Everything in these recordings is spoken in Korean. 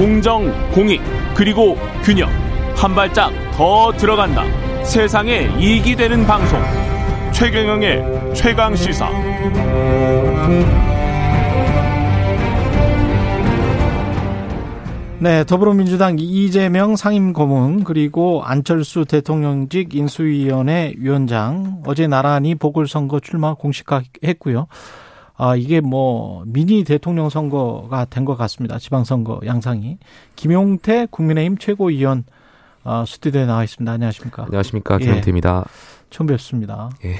공정, 공익, 그리고 균형. 한 발짝 더 들어간다. 세상에 이익이 되는 방송. 최경영의 최강 시사. 네, 더불어민주당 이재명 상임고문 그리고 안철수 대통령직 인수위원회 위원장 어제 나란히 보궐선거 출마 공식화했고요. 아, 이게 뭐 미니 대통령 선거가 된 것 같습니다. 지방선거 양상이. 김용태 국민의힘 최고위원 어, 스튜디오에 나와 있습니다. 안녕하십니까? 안녕하십니까? 김용태입니다. 예. 처음 뵙습니다. 예.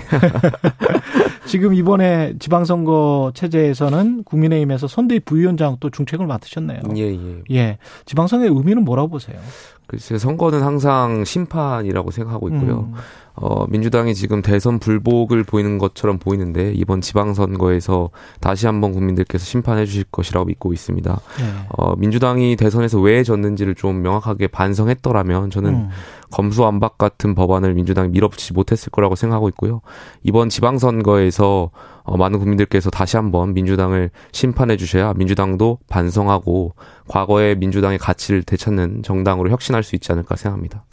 지금 이번에 지방선거 체제에서는 국민의힘에서 선대위 부위원장 또 중책을 맡으셨네요. 예, 예. 예. 지방선거의 의미는 뭐라고 보세요? 글쎄 선거는 항상 심판이라고 생각하고 있고요. 음. 어, 민주당이 지금 대선 불복을 보이는 것처럼 보이는데 이번 지방선거에서 다시 한번 국민들께서 심판해 주실 것이라고 믿고 있습니다. 네. 어, 민주당이 대선에서 왜 졌는지를 좀 명확하게 반성했더라면 저는 음. 검수완박 같은 법안을 민주당이 밀어붙이지 못했을 거라고 생각하고 있고요. 이번 지방선거에서 어, 많은 국민들께서 다시 한번 민주당을 심판해 주셔야 민주당도 반성하고 과거의 민주당의 가치를 되찾는 정당으로 혁신할 수 있지 않을까 생각합니다.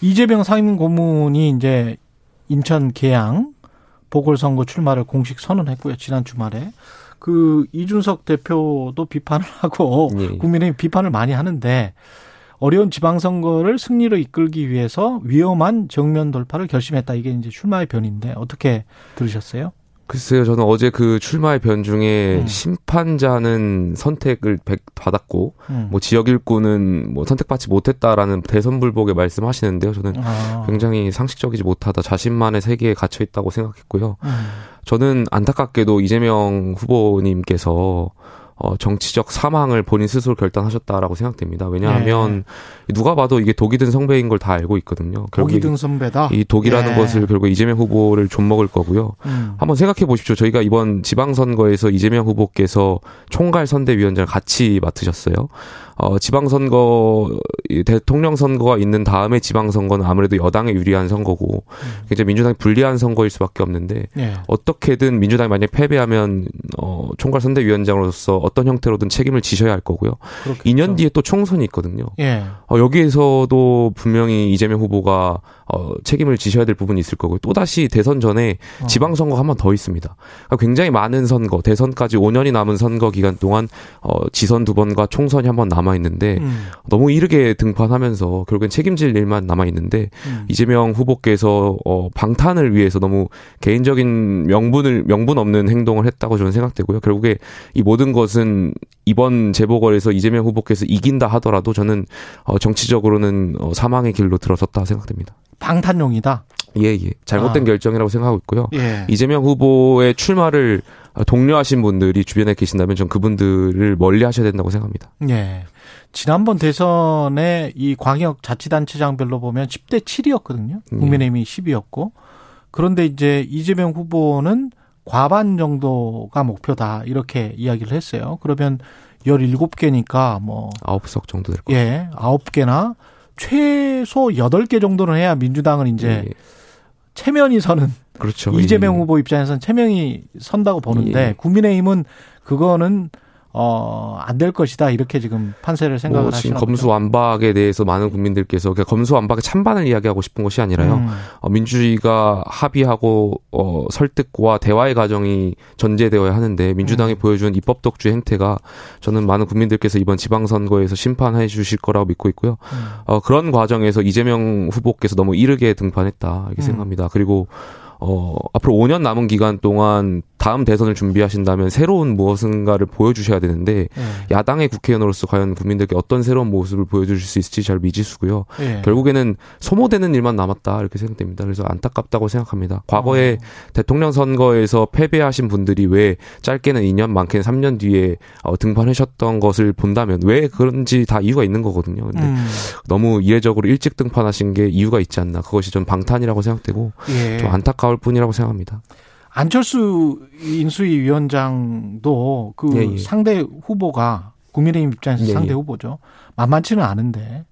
이재명 상임 고문이 이제 인천 계양 보궐선거 출마를 공식 선언했고요. 지난 주말에. 그 이준석 대표도 비판을 하고 예. 국민의힘 비판을 많이 하는데 어려운 지방선거를 승리로 이끌기 위해서 위험한 정면 돌파를 결심했다. 이게 이제 출마의 변인데 어떻게 들으셨어요? 글쎄요, 저는 어제 그 출마의 변 중에 음. 심판자는 선택을 받았고, 음. 뭐 지역 일구는 뭐 선택받지 못했다라는 대선 불복에 말씀하시는데요. 저는 아. 굉장히 상식적이지 못하다, 자신만의 세계에 gat혀 있다고 생각했고요. 음. 저는 안타깝게도 이재명 후보님께서 어, 정치적 사망을 본인 스스로 결단하셨다라고 생각됩니다. 왜냐하면 네. 누가 봐도 이게 독이 든 선배인 걸 다 알고 있거든요. 독이 든 선배다. 이 독이라는 네. 것을 결국 이재명 후보를 좀 먹을 거고요. 음. 한번 생각해 보십시오. 저희가 이번 지방선거에서 이재명 후보께서 총괄 선대위원장을 같이 맡으셨어요. 어, 지방선거, 대통령 선거가 있는 다음에 지방선거는 아무래도 여당에 유리한 선거고, 음. 굉장히 민주당이 불리한 선거일 수밖에 없는데, 네. 어떻게든 민주당이 만약에 패배하면, 어, 총괄선대위원장으로서 어떤 형태로든 책임을 지셔야 할 거고요. 그렇겠죠. 2년 뒤에 또 총선이 있거든요. 예. 어, 여기에서도 분명히 이재명 후보가 어, 책임을 지셔야 될 부분이 있을 거고요. 또다시 대선 전에 어. 지방선거 한 번 더 있습니다. 그러니까 굉장히 많은 선거, 대선까지 5년이 남은 선거 기간 동안 어, 지선 두 번과 총선이 한 번 남아 있는데 음. 너무 이르게 등판하면서 결국엔 책임질 일만 남아 있는데 음. 이재명 후보께서 어, 방탄을 위해서 너무 개인적인 명분을 명분 없는 행동을 했다고 저는 생각되고요. 결국에 이 모든 것은 이번 재보궐에서 이재명 후보께서 이긴다 하더라도 저는 어, 정치적으로는 어, 사망의 길로 들어섰다 생각됩니다. 방탄용이다. 예, 예. 잘못된 아. 결정이라고 생각하고 있고요. 예. 이재명 후보의 출마를 독려하신 분들이 주변에 계신다면 전 그분들을 멀리 하셔야 된다고 생각합니다. 예. 지난번 대선에 이 광역 자치단체장별로 보면 10대 7이었거든요. 예. 국민의힘이 10이었고. 그런데 이제 이재명 후보는 과반 정도가 목표다. 이렇게 이야기를 했어요. 그러면 17개니까 뭐 9석 정도 될 거예요. 예. 9개나 최소 8개 정도는 해야 민주당은 이제 예. 체면이 서는 그렇죠. 이재명 예. 후보 입장에서는 체면이 선다고 보는데 예. 국민의힘은 그거는 어, 안 될 것이다. 이렇게 지금 판세를 생각을 뭐 지금 하시는 검수 완박에 대해서 많은 국민들께서 그러니까 검수 완박의 찬반을 이야기하고 싶은 것이 아니라요. 음. 어, 민주주의가 합의하고 어, 설득과 대화의 과정이 전제되어야 하는데 민주당이 음. 보여준 입법 독주 행태가 저는 많은 국민들께서 이번 지방선거에서 심판해 주실 거라고 믿고 있고요. 음. 어, 그런 과정에서 이재명 후보께서 너무 이르게 등판했다. 이렇게 음. 생각합니다. 그리고 어, 앞으로 5년 남은 기간 동안 다음 대선을 준비하신다면 새로운 무엇인가를 보여주셔야 되는데 네. 야당의 국회의원으로서 과연 국민들께 어떤 새로운 모습을 보여주실 수 있을지 잘 미지수고요. 네. 결국에는 소모되는 일만 남았다 이렇게 생각됩니다. 그래서 안타깝다고 생각합니다. 과거에 어. 대통령 선거에서 패배하신 분들이 왜 짧게는 2년 많게는 3년 뒤에 어, 등판하셨던 것을 본다면 왜 그런지 다 이유가 있는 거거든요. 근데 음. 너무 이례적으로 일찍 등판하신 게 이유가 있지 않나. 그것이 좀 방탄이라고 생각되고 예. 좀 안타까울 뿐이라고 생각합니다. 안철수 인수위 위원장도 그 예, 예. 상대 후보가 국민의힘 입장에서 예, 상대 예. 후보죠. 만만치는 않은데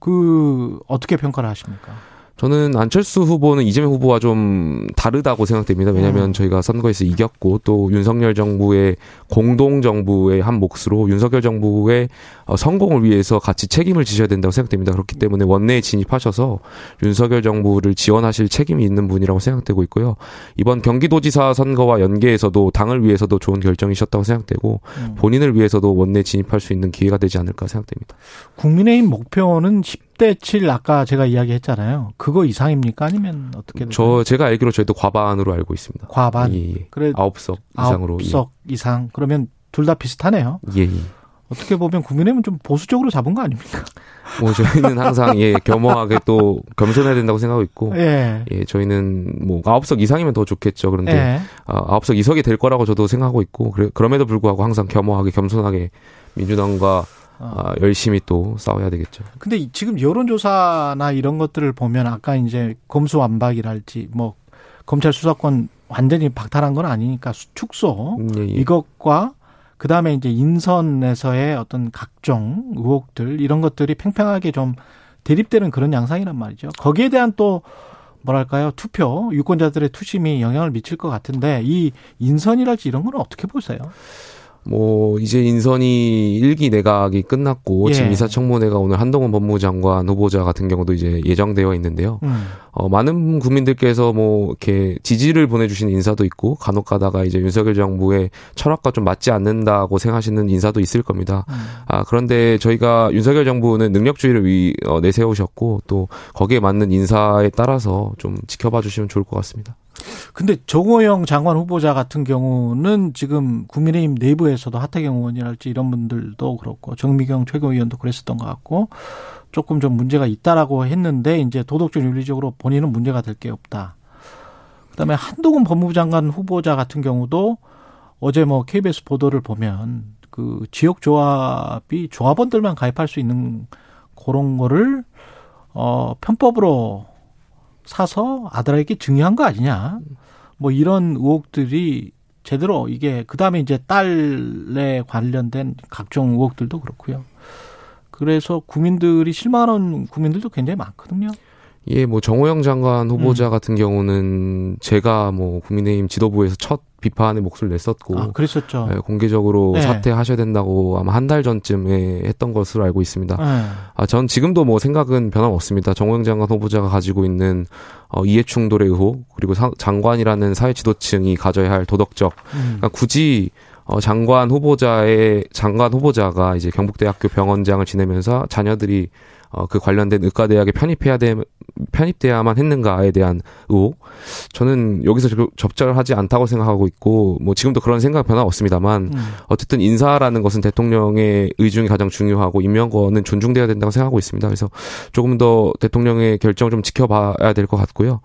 그 어떻게 평가를 하십니까? 저는 안철수 후보는 이재명 후보와 좀 다르다고 생각됩니다. 왜냐하면 음. 저희가 선거에서 이겼고 또 윤석열 정부의 공동 정부의 한 몫으로 윤석열 정부의 어, 성공을 위해서 같이 책임을 지셔야 된다고 생각됩니다. 그렇기 때문에 원내에 진입하셔서 윤석열 정부를 지원하실 책임이 있는 분이라고 생각되고 있고요. 이번 경기도지사 선거와 연계해서도 당을 위해서도 좋은 결정이셨다고 생각되고 음. 본인을 위해서도 원내에 진입할 수 있는 기회가 되지 않을까 생각됩니다. 국민의힘 목표는 10 대7 아까 제가 이야기했잖아요. 그거 이상입니까? 아니면 어떻게? 저 제가 알기로 저희도 과반으로 알고 있습니다. 과반. 예, 예. 그래 아홉 석 이상으로. 아홉 석 예. 이상. 그러면 둘 다 비슷하네요. 예. 예. 어떻게 보면 국민의힘은 좀 보수적으로 잡은 거 아닙니까? 뭐 저희는 항상 예 겸허하게 또 겸손해야 된다고 생각하고 있고 예, 예 저희는 뭐 아홉 석 이상이면 더 좋겠죠. 그런데 예. 아, 아홉 석 이석이 될 거라고 저도 생각하고 있고 그래, 그럼에도 불구하고 항상 겸허하게 겸손하게 민주당과 어. 아, 열심히 또 싸워야 되겠죠. 근데 지금 여론조사나 이런 것들을 보면 아까 이제 검수완박이랄지 뭐 검찰 수사권 완전히 박탈한 건 아니니까 축소 음, 예, 예. 이것과 그 다음에 이제 인선에서의 어떤 각종 의혹들 이런 것들이 팽팽하게 좀 대립되는 그런 양상이란 말이죠. 거기에 대한 또 뭐랄까요 투표 유권자들의 투심이 영향을 미칠 것 같은데 이 인선이랄지 이런 건 어떻게 보세요? 뭐 이제 인선이 일기 내각이 끝났고 예. 지금 이사청문회가 오늘 한동훈 법무장관 후보자 같은 경우도 이제 예정되어 있는데요. 음. 어, 많은 국민들께서 뭐 이렇게 지지를 보내주시는 인사도 있고 간혹 가다가 이제 윤석열 정부의 철학과 좀 맞지 않는다고 생각하시는 인사도 있을 겁니다. 음. 아 그런데 저희가 윤석열 정부는 능력주의를 위 어, 내세우셨고 또 거기에 맞는 인사에 따라서 좀 지켜봐 주시면 좋을 것 같습니다. 근데 정호영 장관 후보자 같은 경우는 지금 국민의힘 내부에서도 하태경 의원이랄지 이런 분들도 그렇고 정미경 최고위원도 그랬었던 것 같고 조금 좀 문제가 있다라고 했는데 이제 도덕적 윤리적으로 본인은 문제가 될 게 없다. 그다음에 한동훈 법무부 장관 후보자 같은 경우도 어제 뭐 KBS 보도를 보면 그 지역 조합이 조합원들만 가입할 수 있는 그런 거를 어 편법으로 사서 아들에게 증여한 거 아니냐. 뭐 이런 의혹들이 제대로 이게 그다음에 이제 딸에 관련된 각종 의혹들도 그렇고요. 그래서 국민들이 실망하는 국민들도 굉장히 많거든요. 예, 뭐 정호영 장관 후보자 음. 같은 경우는 제가 뭐 국민의힘 지도부에서 첫 비판의 목소리를 냈었고, 아, 그랬었죠. 예, 공개적으로 네. 사퇴하셔야 된다고 아마 한 달 전쯤에 했던 것으로 알고 있습니다. 네. 아, 전 지금도 뭐 생각은 변함없습니다. 정호영 장관 후보자가 가지고 있는 어, 이해충돌의 의혹 그리고 사, 장관이라는 사회 지도층이 가져야 할 도덕적, 음. 그러니까 굳이 어, 장관 후보자의 장관 후보자가 이제 경북대학교 병원장을 지내면서 자녀들이 어, 그 관련된 의과대학에 편입해야 돼, 편입돼야만 했는가에 대한 의혹. 저는 여기서 접절하지 않다고 생각하고 있고, 뭐 지금도 그런 생각 변화 없습니다만, 음. 어쨌든 인사라는 것은 대통령의 의중이 가장 중요하고, 임명권은 존중돼야 된다고 생각하고 있습니다. 그래서 조금 더 대통령의 결정을 좀 지켜봐야 될 것 같고요.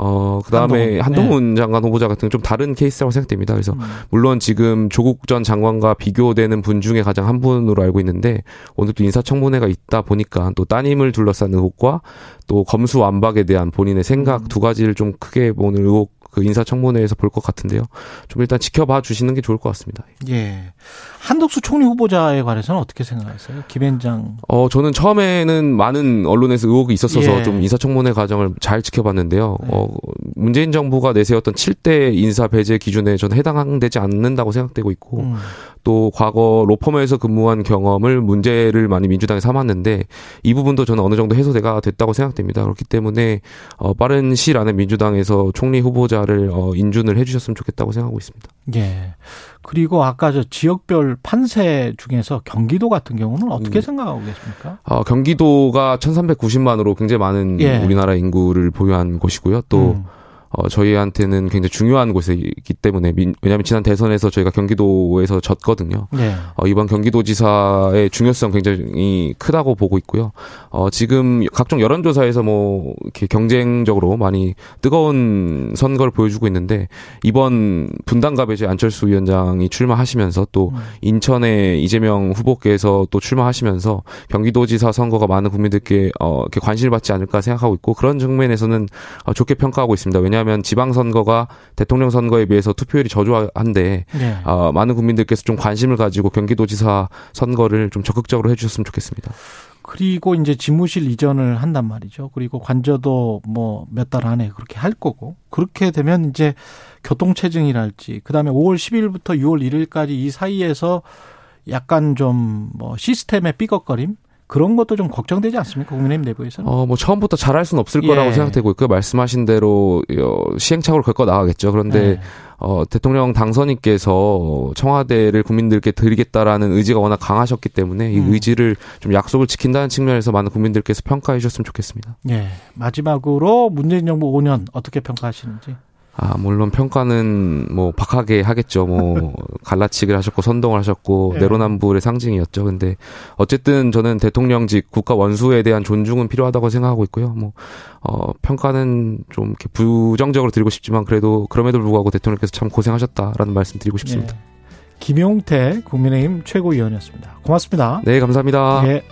어, 그 다음에 한동훈, 한동훈 네. 장관 후보자 같은 좀 다른 케이스라고 생각됩니다. 그래서 음. 물론 지금 조국 전 장관과 비교되는 분 중에 가장 한 분으로 알고 있는데 오늘 또 인사청문회가 있다 보니까 또 따님을 둘러싼 의혹과 또 검수 완박에 대한 본인의 생각 음. 두 가지를 좀 크게 보는 의혹 그 인사청문회에서 볼 것 같은데요. 좀 일단 지켜봐 주시는 게 좋을 것 같습니다. 예. 한덕수 총리 후보자에 관해서는 어떻게 생각하세요? 김현장. 어, 저는 처음에는 많은 언론에서 의혹이 있었어서 예. 좀 인사청문회 과정을 잘 지켜봤는데요. 네. 어, 문재인 정부가 내세웠던 7대 인사 배제 기준에 저는 해당되지 않는다고 생각되고 있고, 음. 또 과거 로펌에서 근무한 경험을 문제를 많이 민주당에 삼았는데 이 부분도 저는 어느 정도 해소가 됐다고 생각됩니다. 그렇기 때문에 어, 빠른 시일 안에 민주당에서 총리 후보자를 어, 인준을 해주셨으면 좋겠다고 생각하고 있습니다. 예. 그리고 아까 저 지역별 판세 중에서 경기도 같은 경우는 어떻게 음. 생각하고 계십니까? 어, 경기도가 1,390만으로 굉장히 많은 예. 우리나라 인구를 보유한 곳이고요. 또 음. 어, 저희한테는 굉장히 중요한 곳이기 때문에 민, 왜냐하면 지난 대선에서 저희가 경기도에서 졌거든요. 네. 어, 이번 경기도지사의 중요성 굉장히 크다고 보고 있고요. 어, 지금 각종 여론조사에서 뭐 이렇게 경쟁적으로 많이 뜨거운 선거를 보여주고 있는데 이번 분당갑에 안철수 위원장이 출마하시면서 또 음. 인천에 이재명 후보께서 또 출마하시면서 경기도지사 선거가 많은 국민들께 어, 이렇게 관심을 받지 않을까 생각하고 있고 그런 측면에서는 어, 좋게 평가하고 있습니다. 왜냐 왜냐하면 지방선거가 대통령 선거에 비해서 투표율이 저조한데 네. 어, 많은 국민들께서 좀 관심을 가지고 경기도지사 선거를 좀 적극적으로 해주셨으면 좋겠습니다. 그리고 이제 집무실 이전을 한단 말이죠. 그리고 관저도 뭐 몇 달 안에 그렇게 할 거고 그렇게 되면 이제 교통체증이랄지 그다음에 5월 10일부터 6월 1일까지 이 사이에서 약간 좀 뭐 시스템의 삐걱거림 그런 것도 좀 걱정되지 않습니까? 국민의힘 내부에서는? 어, 뭐 처음부터 잘할 수는 없을 거라고 예. 생각되고 있고요. 말씀하신 대로 어, 시행착오를 걸거 나가겠죠. 그런데 예. 어, 대통령 당선인께서 청와대를 국민들께 드리겠다라는 의지가 워낙 강하셨기 때문에 이 음. 의지를 좀 약속을 지킨다는 측면에서 많은 국민들께서 평가해 주셨으면 좋겠습니다. 예. 마지막으로 문재인 정부 5년 어떻게 평가하시는지? 아, 물론 평가는 뭐 박하게 하겠죠. 뭐 갈라치기를 하셨고 선동을 하셨고 네. 내로남불의 상징이었죠. 근데 어쨌든 저는 대통령직 국가 원수에 대한 존중은 필요하다고 생각하고 있고요. 뭐 어, 평가는 좀 이렇게 부정적으로 드리고 싶지만 그래도 그럼에도 불구하고 대통령께서 참 고생하셨다라는 말씀 드리고 싶습니다. 네. 김용태 국민의힘 최고위원이었습니다. 고맙습니다. 네, 감사합니다. 네.